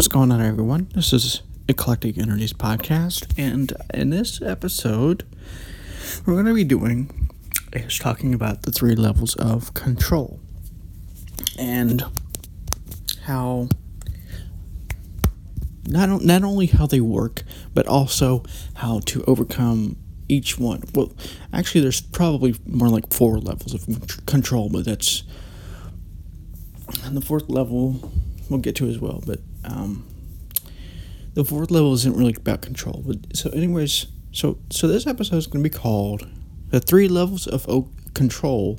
What's going on, everyone? This is Eclectic Energies Podcast, and in this episode, we're going to be doing is talking about the three levels of control and how not not only how they work, but also how to overcome each one. Well, actually, there's probably more like four levels of control, but that's and the fourth level we'll get to as well. But um, the fourth level isn't really about control. But so, anyways, so so this episode is going to be called "The Three Levels of o- Control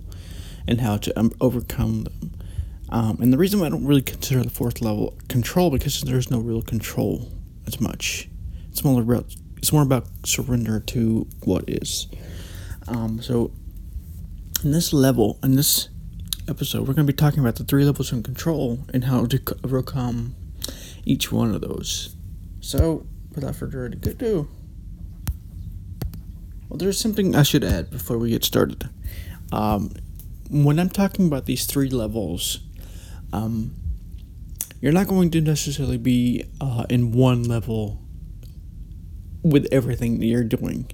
and How to um, Overcome Them." Um, and the reason why I don't really consider the fourth level control because there's no real control as much. It's more about it's more about surrender to what is. Um, so in this level, in this episode, we're going to be talking about the three levels of control and how to overcome each one of those. So, without further ado, well, there's something I should add before we get started. Um, when I'm talking about these three levels, um, you're not going to necessarily be uh, in one level with everything that you're doing.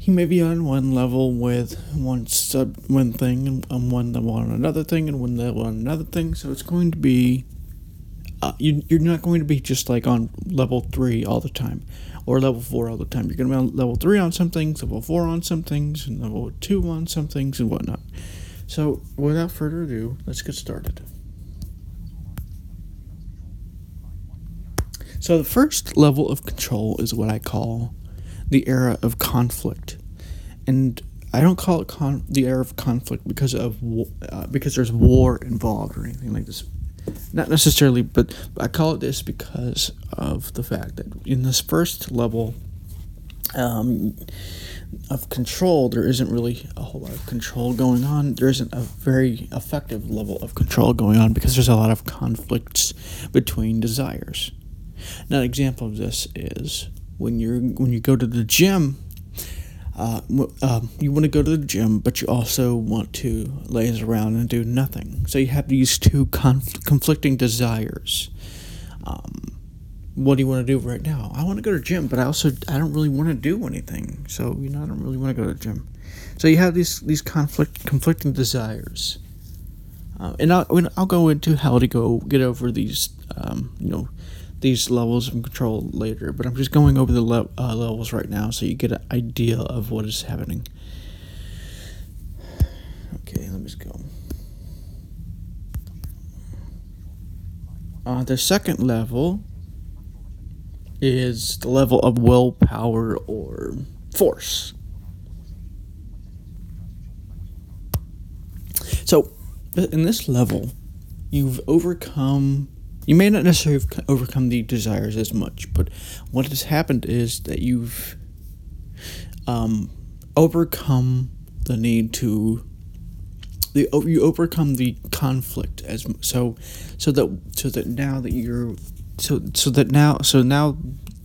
You may be on one level with one sub one thing and one level on another thing and one level on another thing. So it's going to be uh, you, you're not going to be just like on level three all the time or level four all the time. You're going to be on level three on some things, level four on some things, and level two on some things and whatnot. So without further ado, let's get started. So the first level of control is what I call the era of conflict, and I don't call it con- the era of conflict because of uh, because there's war involved or anything like this. Not necessarily, but, I call it this because of the fact that in this first level um, of control, there isn't really a whole lot of control going on. There isn't a very effective level of control going on because there's a lot of conflicts between desires. Now, an example of this is when you're when you go to the gym. Uh, uh, you want to go to the gym, but you also want to laze around and do nothing. So you have these two conf- conflicting desires. Um, what do you want to do right now? I want to go to the gym, but I also I don't really want to do anything. So you know I don't really want to go to the gym. So you have these these conflict conflicting desires. Uh, and I'll, I'll go into how to go get over these um, you know these levels of control later, but I'm just going over the le- uh, levels right now so you get an idea of what is happening. Okay, let me just go. Uh, the second level is the level of willpower or force. So, in this level, you've overcome you may not necessarily have overcome the desires as much, but what has happened is that you've um, overcome the need to the you overcome the conflict as so so that so that now that you're so so that now so now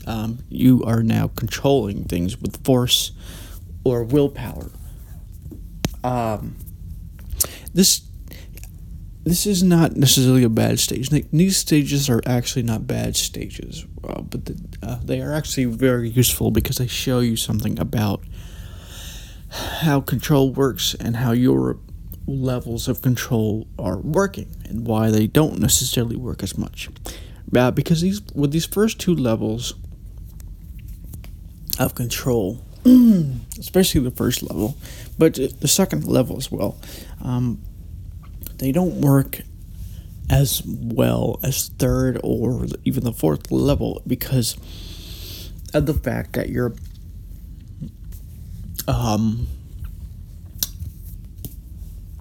um, you are now controlling things with force or willpower. Um, this this is not necessarily a bad stage. These stages are actually not bad stages, uh, but the, uh, they are actually very useful because they show you something about how control works and how your levels of control are working and why they don't necessarily work as much. Uh, because these with these first two levels of control, especially the first level, but the second level as well. Um, they don't work as well as third or even the fourth level because of the fact that you're um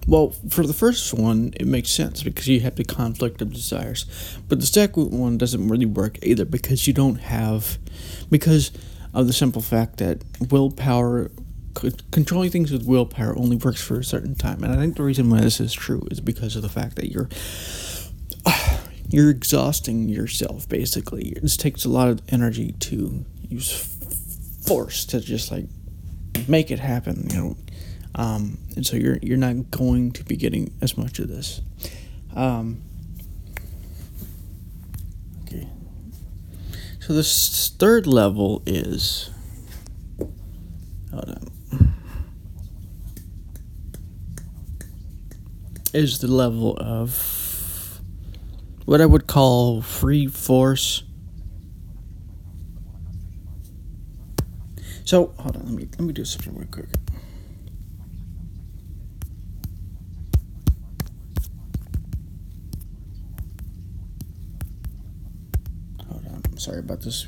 well for the first one it makes sense because you have the conflict of desires. But the second one doesn't really work either because you don't have because of the simple fact that willpower controlling things with willpower only works for a certain time. And I think the reason why this is true is because of the fact that you're you're exhausting yourself basically. This takes a lot of energy to use force to just like make it happen, you know. Um, and so you're you're not going to be getting as much of this. Um, okay. So this third level is. Hold on. Is the level of what I would call free force. So hold on, let me let me do something real quick. Hold on, I'm sorry about this.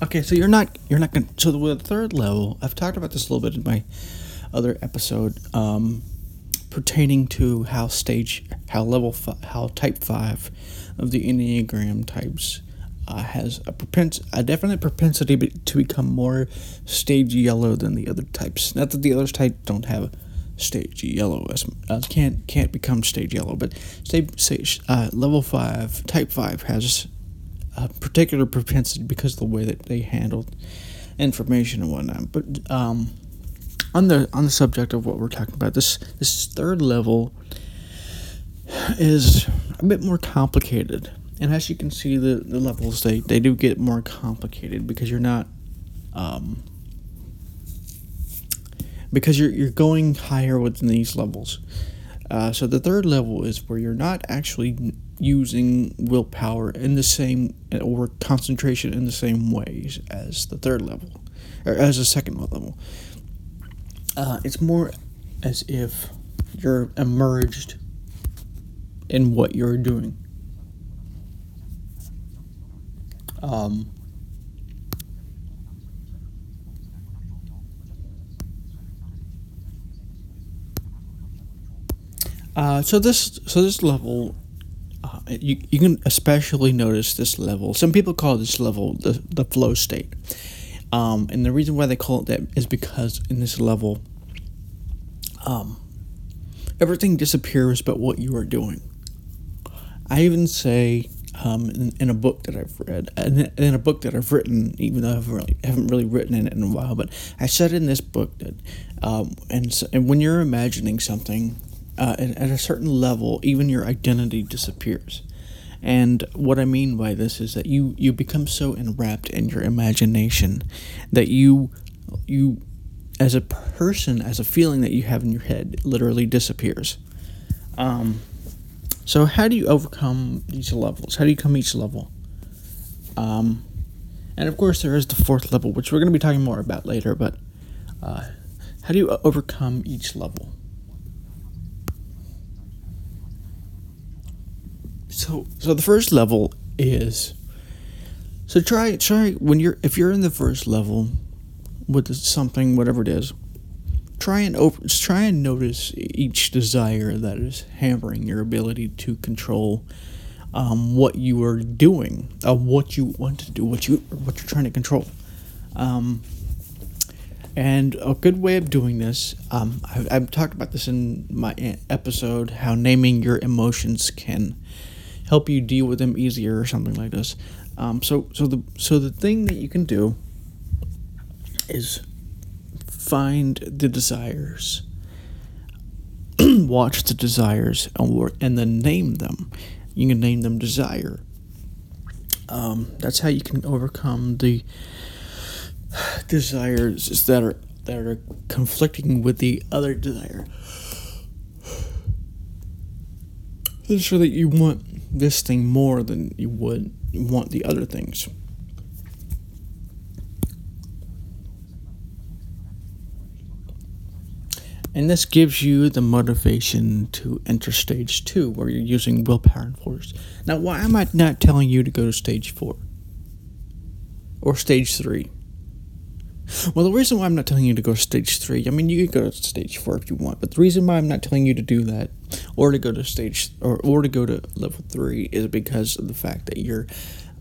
Okay, so you're not you're not gonna. So the third level, I've talked about this a little bit in my other episode, um, pertaining to how stage, how level, fi- how type five of the enneagram types uh, has a propens- a definite propensity be- to become more stage yellow than the other types. Not that the other types don't have stage yellow as uh, can't can't become stage yellow, but stage, stage uh, level five, type five has a particular propensity because of the way that they handled information and whatnot. But um, on the on the subject of what we're talking about, this this third level is a bit more complicated. And as you can see, the, the levels they, they do get more complicated because you're not um, because you're you're going higher within these levels. Uh, so the third level is where you're not actually using willpower in the same or concentration in the same ways as the third level or as the second level. Uh, it's more as if you're emerged in what you're doing. Um, uh, so this so this level you, you can especially notice this level. Some people call this level the, the flow state. Um, and the reason why they call it that is because in this level um, everything disappears but what you are doing. I even say um, in, in, a book that I've read, and in a book that I've written, even though I haven't really, haven't really written in it in a while, but I said in this book that, um, and, and when you're imagining something uh, at, a certain level, even your identity disappears. And what I mean by this is that you, you become so enwrapped in your imagination that you you as a person, as a feeling that you have in your head, literally disappears. Um, so, how do you overcome these levels? How do you come each level? Um, and of course, there is the fourth level, which we're going to be talking more about later. But uh, how do you overcome each level? So, so the first level is. So try try when you're if you're in the first level with something whatever it is try and over try and notice each desire that is hampering your ability to control um, what you are doing, uh, what you want to do, what you what you're trying to control. Um, and a good way of doing this, um, I, I've talked about this in my episode, how naming your emotions can help you deal with them easier, or something like this. Um, so, so the so the thing that you can do is find the desires, watch the desires, and work, and then name them. You can name them desire. Um, that's how you can overcome the desires that are that are conflicting with the other desire. So that you want this thing more than you would want the other things. And this gives you the motivation to enter stage two, where you're using willpower and force. Now, why am I not telling you to go to stage four or stage three? Well, the reason why I'm not telling you to go to stage three, I mean, you can go to stage four if you want, but the reason why I'm not telling you to do that or to go to stage or, or to go to level three is because of the fact that you're,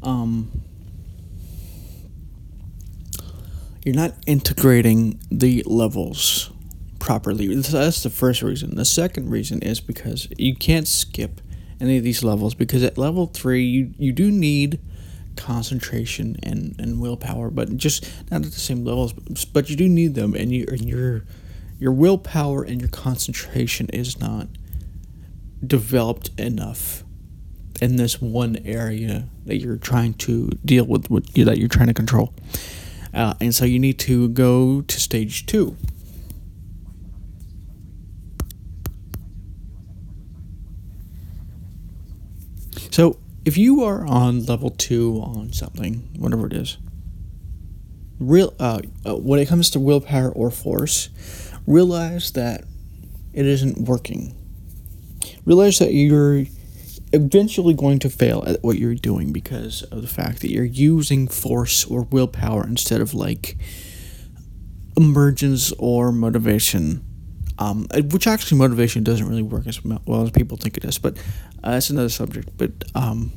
um, you're not integrating the levels properly. That's the first reason. The second reason is because you can't skip any of these levels because at level three you, you do need concentration and, and willpower, but just not at the same levels. But you do need them, and you and your your willpower and your concentration is not developed enough in this one area that you're trying to deal with, with that you're trying to control. Uh, and so you need to go to stage two. So if you are on level two on something, whatever it is, real uh, uh, when it comes to willpower or force, realize that it isn't working. Realize that you're eventually going to fail at what you're doing because of the fact that you're using force or willpower instead of like emergence or motivation. Um, which actually motivation doesn't really work as well as people think it does, but uh, that's another subject. But um,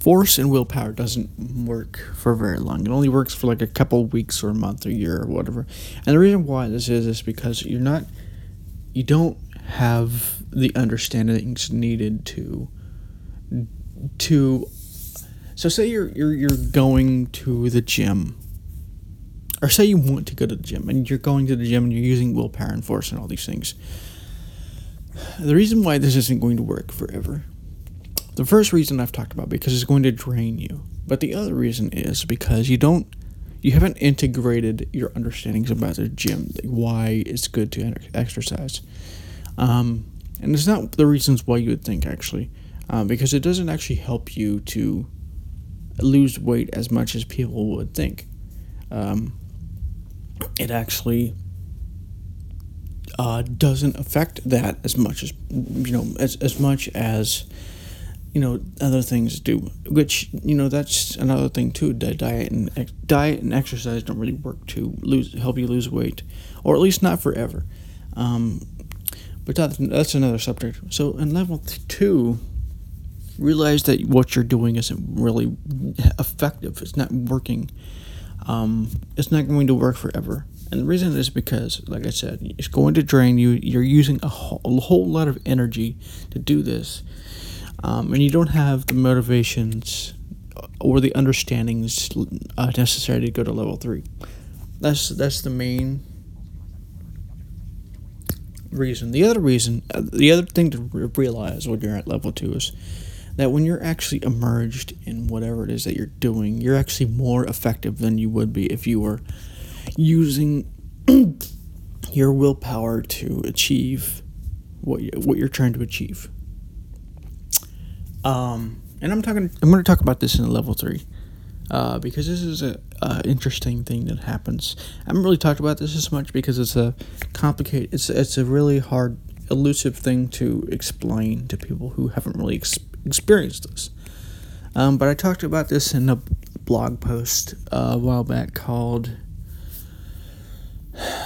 force and willpower doesn't work for very long. It only works for like a couple weeks or a month or year or whatever. And the reason why this is is because you're not, you don't have the understandings needed to to so say you're you're you're going to the gym or say you want to go to the gym and you're going to the gym and you're using willpower and force and all these things the reason why this isn't going to work forever the first reason i've talked about because it's going to drain you but the other reason is because you don't you haven't integrated your understandings about the gym like why it's good to exercise um, and it's not the reasons why you would think actually, uh, because it doesn't actually help you to lose weight as much as people would think. Um, it actually uh, doesn't affect that as much as you know as as much as you know other things do. Which you know that's another thing too. That diet and ex- diet and exercise don't really work to lose help you lose weight, or at least not forever. Um, but that, that's another subject. So in level two, realize that what you're doing isn't really effective. It's not working. Um, it's not going to work forever. And the reason is because, like I said, it's going to drain you. You're using a whole, a whole lot of energy to do this. Um, and you don't have the motivations or the understandings uh, necessary to go to level three. That's that's the main reason. The other reason, uh, the other thing to realize when you're at level two is that when you're actually emerged in whatever it is that you're doing, you're actually more effective than you would be if you were using your willpower to achieve what you, what you're trying to achieve. Um, and I'm talking. I'm going to talk about this in level three uh, because this is a, a, interesting thing that happens. I haven't really talked about this as much because it's a complicated. It's it's a really hard, elusive thing to explain to people who haven't really ex- experienced this. Um, but I talked about this in a blog post uh, a while back called.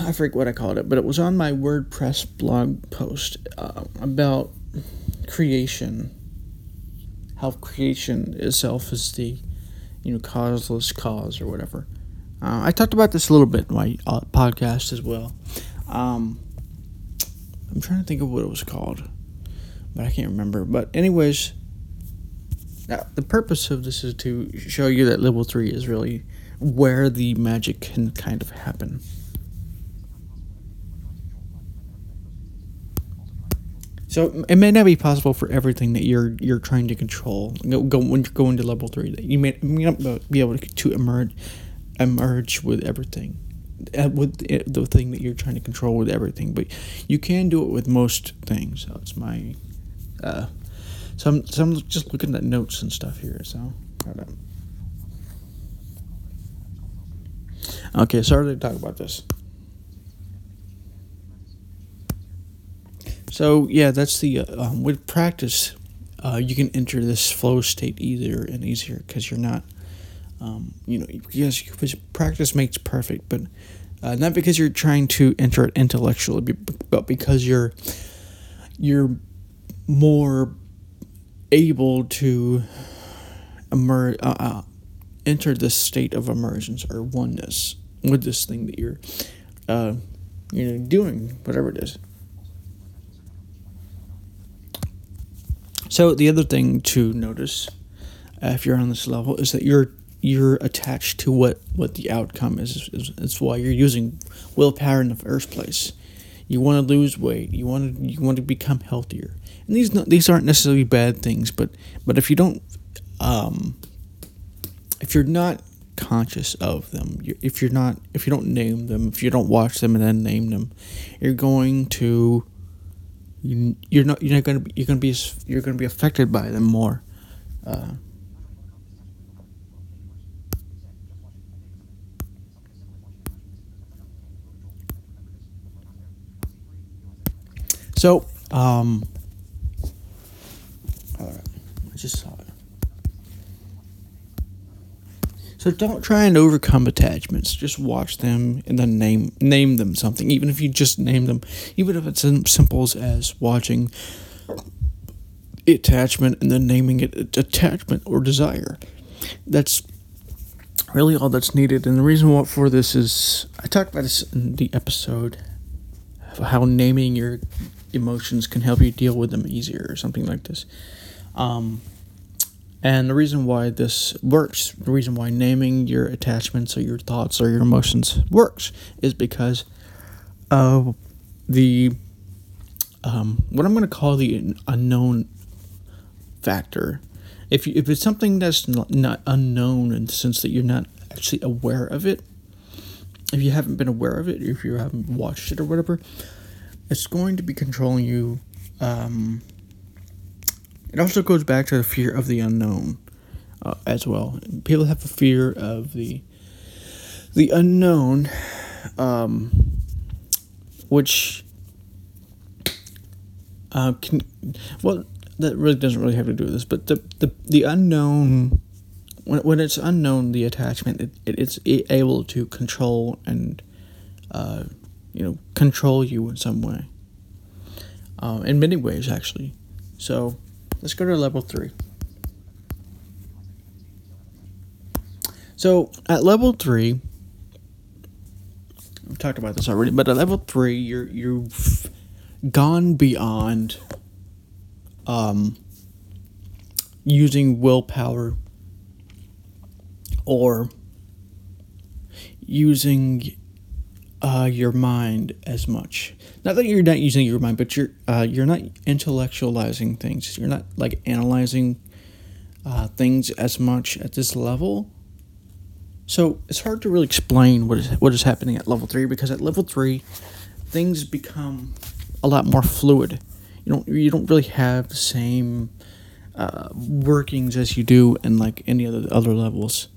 I forget what I called it, but it was on my WordPress blog post uh, about creation. How creation itself is the you know, causeless cause or whatever. Uh, I talked about this a little bit in my uh, podcast as well. Um, I'm trying to think of what it was called, but I can't remember. But anyways, now, the purpose of this is to show you that level three is really where the magic can kind of happen. So it may not be possible for everything that you're you're trying to control. Go, go when you're going to level three, that you may, may not be able to, emerge emerge with everything, uh, with the thing that you're trying to control with everything. But you can do it with most things. So it's my, uh, so I'm so I'm just looking at notes and stuff here. So Okay, sorry to talk about this. So yeah, that's the uh, um, with practice, uh, you can enter this flow state easier and easier because you're not, um, you know, yes, practice makes perfect, but uh, not because you're trying to enter it intellectually, but because you're you're more able to emerge, uh, uh, enter this state of emergence or oneness with this thing that you're, uh, you know, doing whatever it is. So the other thing to notice, uh, if you're on this level, is that you're you're attached to what what the outcome is. It's why you're using willpower in the first place. you want to lose weight, you want to you want to become healthier. And these these aren't necessarily bad things, but but if you don't um if you're not conscious of them, if you're not if you don't name them, if you don't watch them and then name them, you're going to you're not you're not to be you're to be you're to be affected by them more. Uh, So, um, I just saw it. So don't try and overcome attachments. Just watch them and then name name them something. Even if you just name them, even if it's as simple as watching attachment and then naming it attachment or desire. That's really all that's needed. And the reason for this is I talked about this in the episode of how naming your emotions can help you deal with them easier or something like this. Um, and the reason why this works, the reason why naming your attachments or your thoughts or your emotions works, is because of the um, what I'm going to call the unknown factor. If you, if it's something that's not, unknown in the sense that you're not actually aware of it, if you haven't been aware of it, if you haven't watched it or whatever, it's going to be controlling you. Um, it also goes back to the fear of the unknown uh, as well. People have a fear of the the unknown, um, which uh, can well that really doesn't really have to do with this, but the the, the unknown when, when it's unknown, the attachment it, it it's able to control and uh, you know, control you in some way. Uh, in many ways, actually. So let's go to level three. So at level three, I've talked about this already, but at level three, you're you've gone beyond um, using willpower or using uh, your mind as much. Not that you're not using your mind, but you're uh, you're not intellectualizing things. You're not like analyzing uh, things as much at this level. So it's hard to really explain what is what is happening at level three because at level three, things become a lot more fluid. You don't you don't really have the same uh, workings as you do in like any other other levels.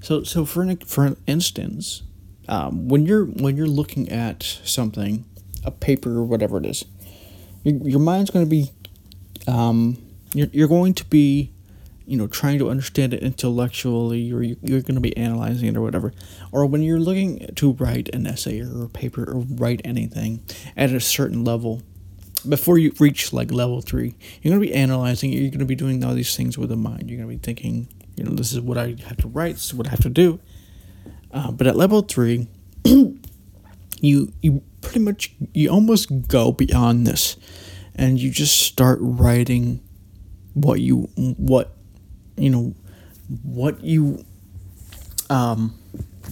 So so for an, for instance, um, when you're when you're looking at something, a paper or whatever it is, your, your mind's going to be, um, you're, you're going to be, you know, trying to understand it intellectually, or you, you're going to be analyzing it or whatever. Or when you're looking to write an essay or a paper or write anything at a certain level, before you reach like level three, you're going to be analyzing. You're going to be doing all these things with the mind. You're going to be thinking, you know, this is what I have to write. This is what I have to do uh, but at level three, you you pretty much you almost go beyond this, and you just start writing what you what you know what you um,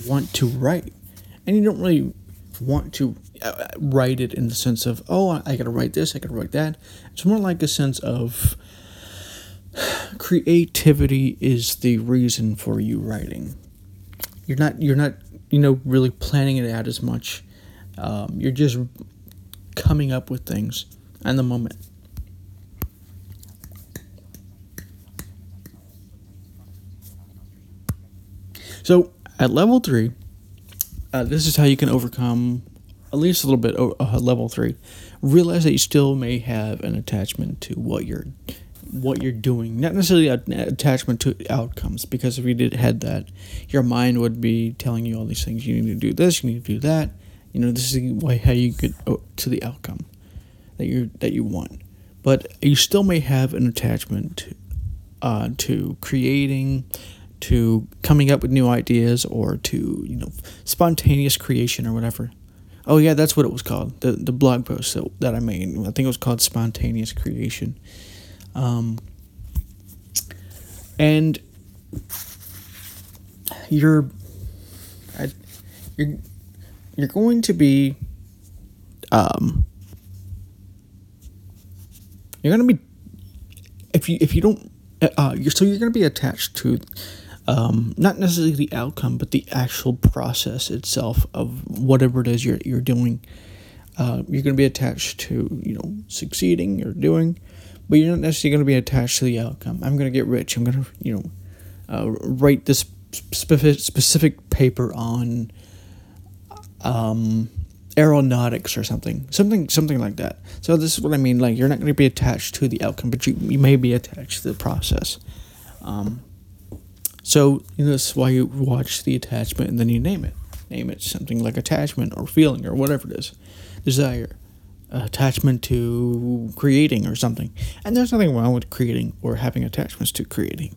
want to write, and you don't really want to uh, write it in the sense of oh I gotta write this I gotta write that. It's more like a sense of creativity is the reason for you writing you're not you're not you know really planning it out as much. Um, you're just coming up with things in the moment. So at level three, uh, this is how you can overcome at least a little bit uh, level three. Realize that you still may have an attachment to what you're what you're doing, not necessarily an attachment to outcomes. Because if you did had that, your mind would be telling you all these things. You need to do this. You need to do that. You know, this is way how you get to the outcome that you that you want. But you still may have an attachment to, uh, to creating, to coming up with new ideas, or to you know spontaneous creation or whatever. Oh yeah, that's what it was called. The the blog post that, that I made. I think it was called spontaneous creation. Um, and you're you're you're going to be um, you're gonna be if you if you don't uh, you're so you're gonna be attached to um, not necessarily the outcome, but the actual process itself of whatever it is you're you're doing. Uh, you're going to be attached to you know succeeding or doing, but you're not necessarily going to be attached to the outcome. I'm going to get rich. I'm going to you know uh, write this specific specific paper on um, aeronautics or something, something something like that. So this is what I mean. Like you're not going to be attached to the outcome, but you you may be attached to the process. Um, so you know, that's why you watch the attachment and then you name it. Name it something like attachment or feeling or whatever it is, desire, attachment to creating or something. And there's nothing wrong with creating or having attachments to creating.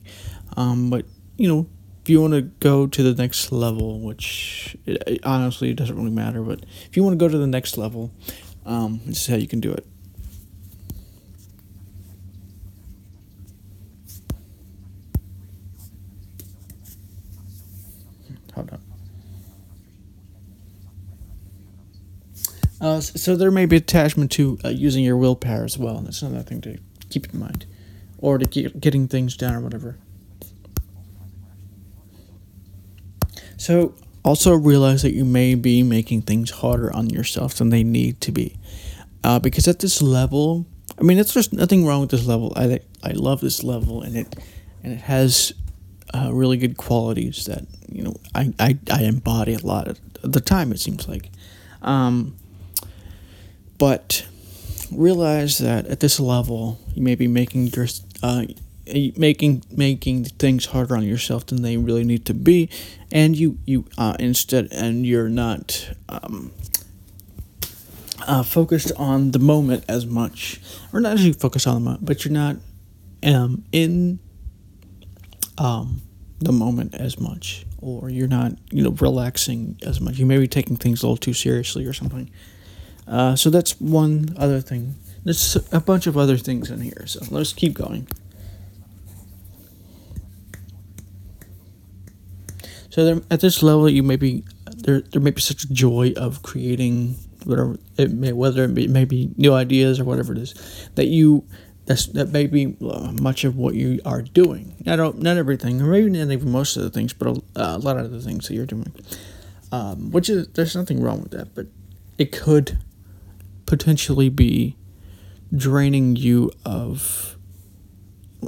Um, but you know, if you want to go to the next level, which it, it honestly it doesn't really matter, but if you want to go to the next level, um, this is how you can do it. Hold on. Uh, so there may be attachment to uh, using your willpower as well. And that's another thing to keep in mind, or to keep getting things done or whatever. So also realize that you may be making things harder on yourself than they need to be, uh, because at this level, I mean, just nothing wrong with this level. I I love this level, and it and it has uh, really good qualities that you know I, I, I embody a lot of the time. It seems like, um, but realize that at this level you may be making your uh, making making things harder on yourself than they really need to be, and you you uh, instead and you're not. Um, uh, focused on the moment as much, or not actually focused on the moment, but you're not um, in um, the moment as much, or you're not, you know, relaxing as much. You may be taking things a little too seriously or something. Uh, so that's one other thing. There's a bunch of other things in here, so let's keep going. So there, at this level, you may be there. There may be such a joy of creating whatever it may, whether it, it may be new ideas or whatever it is, that you that's that may be uh, much of what you are doing. Not not everything, or maybe not even most of the things, but a, a lot of the things that you're doing. Um, which is there's nothing wrong with that, but it could potentially be draining you of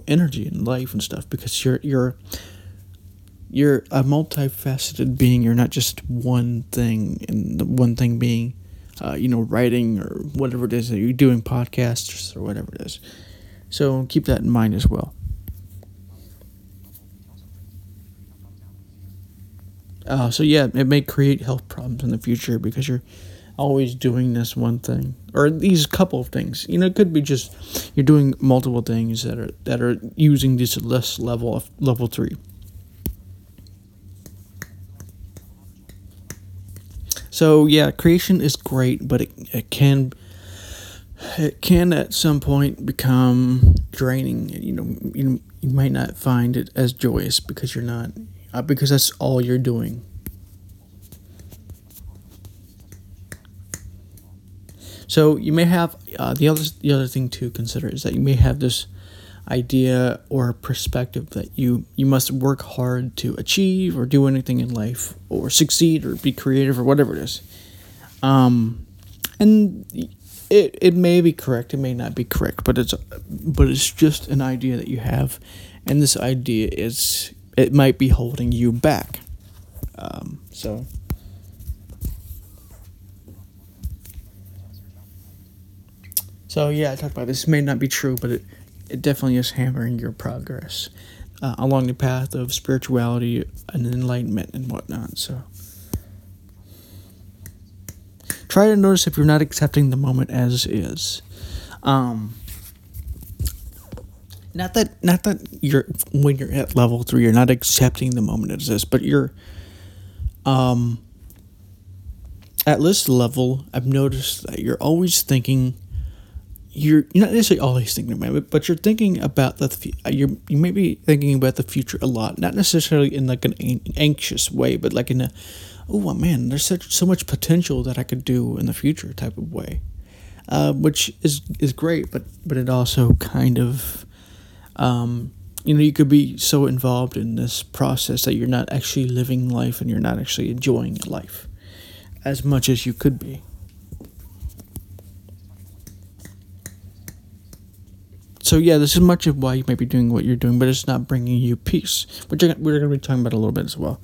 energy and life and stuff because you're you're you're a multifaceted being. You're not just one thing, and the one thing being, uh, you know, writing or whatever it is that you're doing, podcasts or whatever it is. So keep that in mind as well. Uh, so yeah, it may create health problems in the future because you're always doing this one thing or these couple of things. You know, it could be just you're doing multiple things that are that are using this less level of level three. So yeah, creation is great, but it, it can it can at some point become draining. You know, you, you might not find it as joyous because you're not, uh, because that's all you're doing. So you may have uh, the other the other thing to consider is that you may have this idea or perspective that you you must work hard to achieve or do anything in life or succeed or be creative or whatever it is. Um, and it it may be correct, it may not be correct, but it's but it's just an idea that you have, and this idea is it might be holding you back. Um, so. So yeah, I talked about this. may not be true, but it, it definitely is hammering your progress uh, along the path of spirituality and enlightenment and whatnot. So. Try to notice if you're not accepting the moment as is. Um, not that not that you're when you're at level three, you're not accepting the moment as is, but you're um at this level, I've noticed that you're always thinking you're, you're not necessarily always thinking about it, but you're thinking about the you're you may be thinking about the future a lot, not necessarily in like an anxious way, but like in a oh man, there's such so much potential that I could do in the future type of way, uh, which is is great, but but it also kind of, um, you know, you could be so involved in this process that you're not actually living life and you're not actually enjoying life as much as you could be. So yeah, this is much of why you might be doing what you're doing, but it's not bringing you peace, which we're going to be talking about a little bit as well.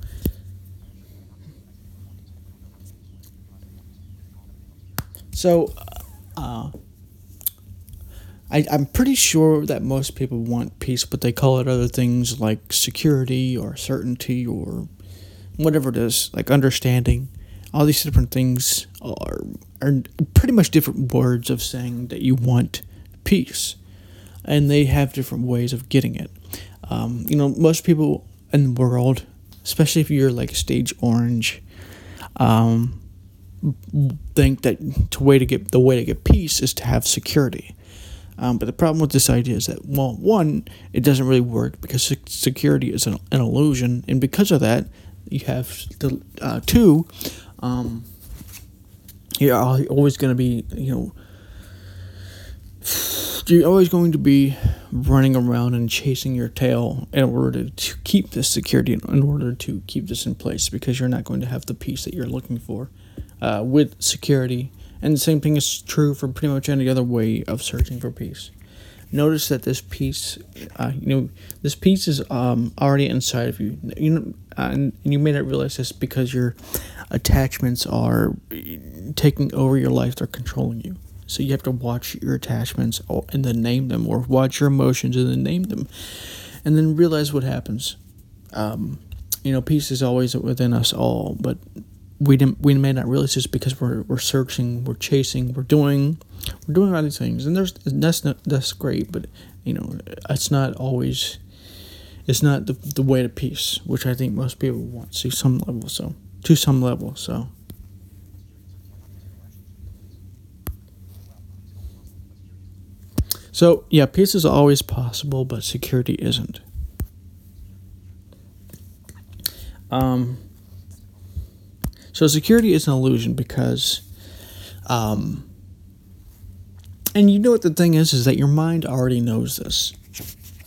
So, uh, I, I'm pretty sure that most people want peace, but they call it other things like security or certainty or whatever it is, like understanding. All these different things are, are pretty much different words of saying that you want peace and they have different ways of getting it. Um, you know, most people in the world, especially if you're like stage orange, um, think that the way to get the way to get peace is to have security. Um, but the problem with this idea is that well, one, it doesn't really work because security is an, an illusion, and because of that, you have the uh, two. Um, you're always going to be, you know you're always going to be running around and chasing your tail in order to keep this security, in order to keep this in place, because you're not going to have the peace that you're looking for uh, with security. And the same thing is true for pretty much any other way of searching for peace. Notice that this piece, uh, you know, this piece is um, already inside of you. You know, and you may not realize this because your attachments are taking over your life; they're controlling you. So you have to watch your attachments and then name them, or watch your emotions and then name them, and then realize what happens. Um, you know, peace is always within us all, but we didn't, we may not realize this because we're we're searching, we're chasing, we're doing, we're doing all these things, and there's that's not, that's great, but you know, it's not always, it's not the the way to peace, which I think most people want to some level. So to some level, so. So, yeah, peace is always possible, but security isn't. Um, so, security is an illusion because, um, and you know what the thing is, is that your mind already knows this.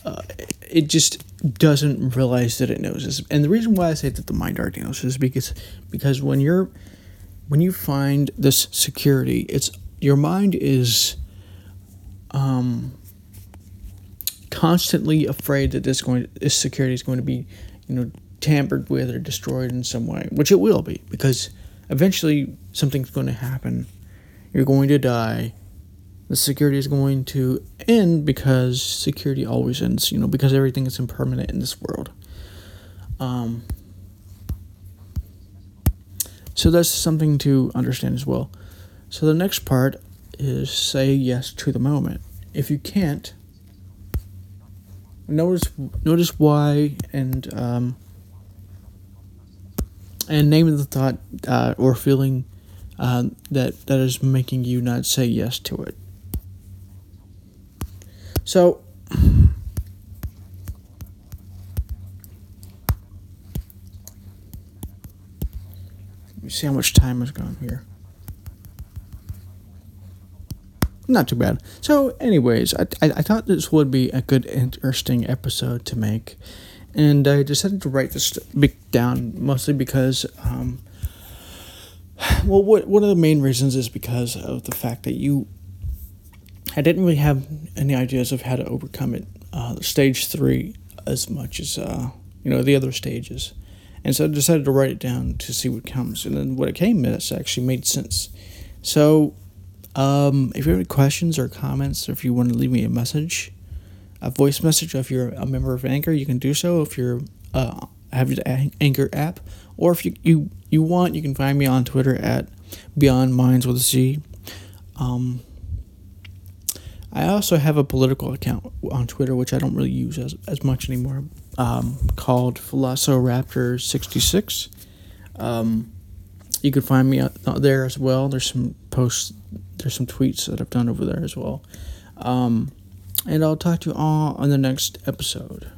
Uh, it just doesn't realize that it knows this. And the reason why I say that the mind already knows this is because because when you're when you find this security, it's your mind is um, constantly afraid that this going this security is going to be, you know, tampered with or destroyed in some way, which it will be because eventually something's going to happen. You're going to die. The security is going to end because security always ends, you know, because everything is impermanent in this world. Um, so that's something to understand as well. So the next part is say yes to the moment. If you can't, notice notice why and um, and name the thought uh, or feeling uh, that that is making you not say yes to it. So. See how much time has gone here. Not too bad. So, anyways, I, I, I, thought this would be a good, interesting episode to make. And I decided to write this down mostly because, um, well, what, one of the main reasons is because of the fact that you, I didn't really have any ideas of how to overcome it, uh, stage three, as much as, uh, you know, the other stages. And so I decided to write it down to see what comes. And then what it came as actually made sense. So, um, if you have any questions or comments, or if you want to leave me a message, a voice message, if you're a member of Anchor, you can do so. If you're uh, have the Anchor app, or if you, you you want, you can find me on Twitter at Beyond Minds with a Z. Um, I also have a political account on Twitter, which I don't really use as, as much anymore, um, called Velociraptor66. Um, you can find me there as well. There's some posts there's some tweets that I've done over there as well. Um, and I'll talk to you all on the next episode.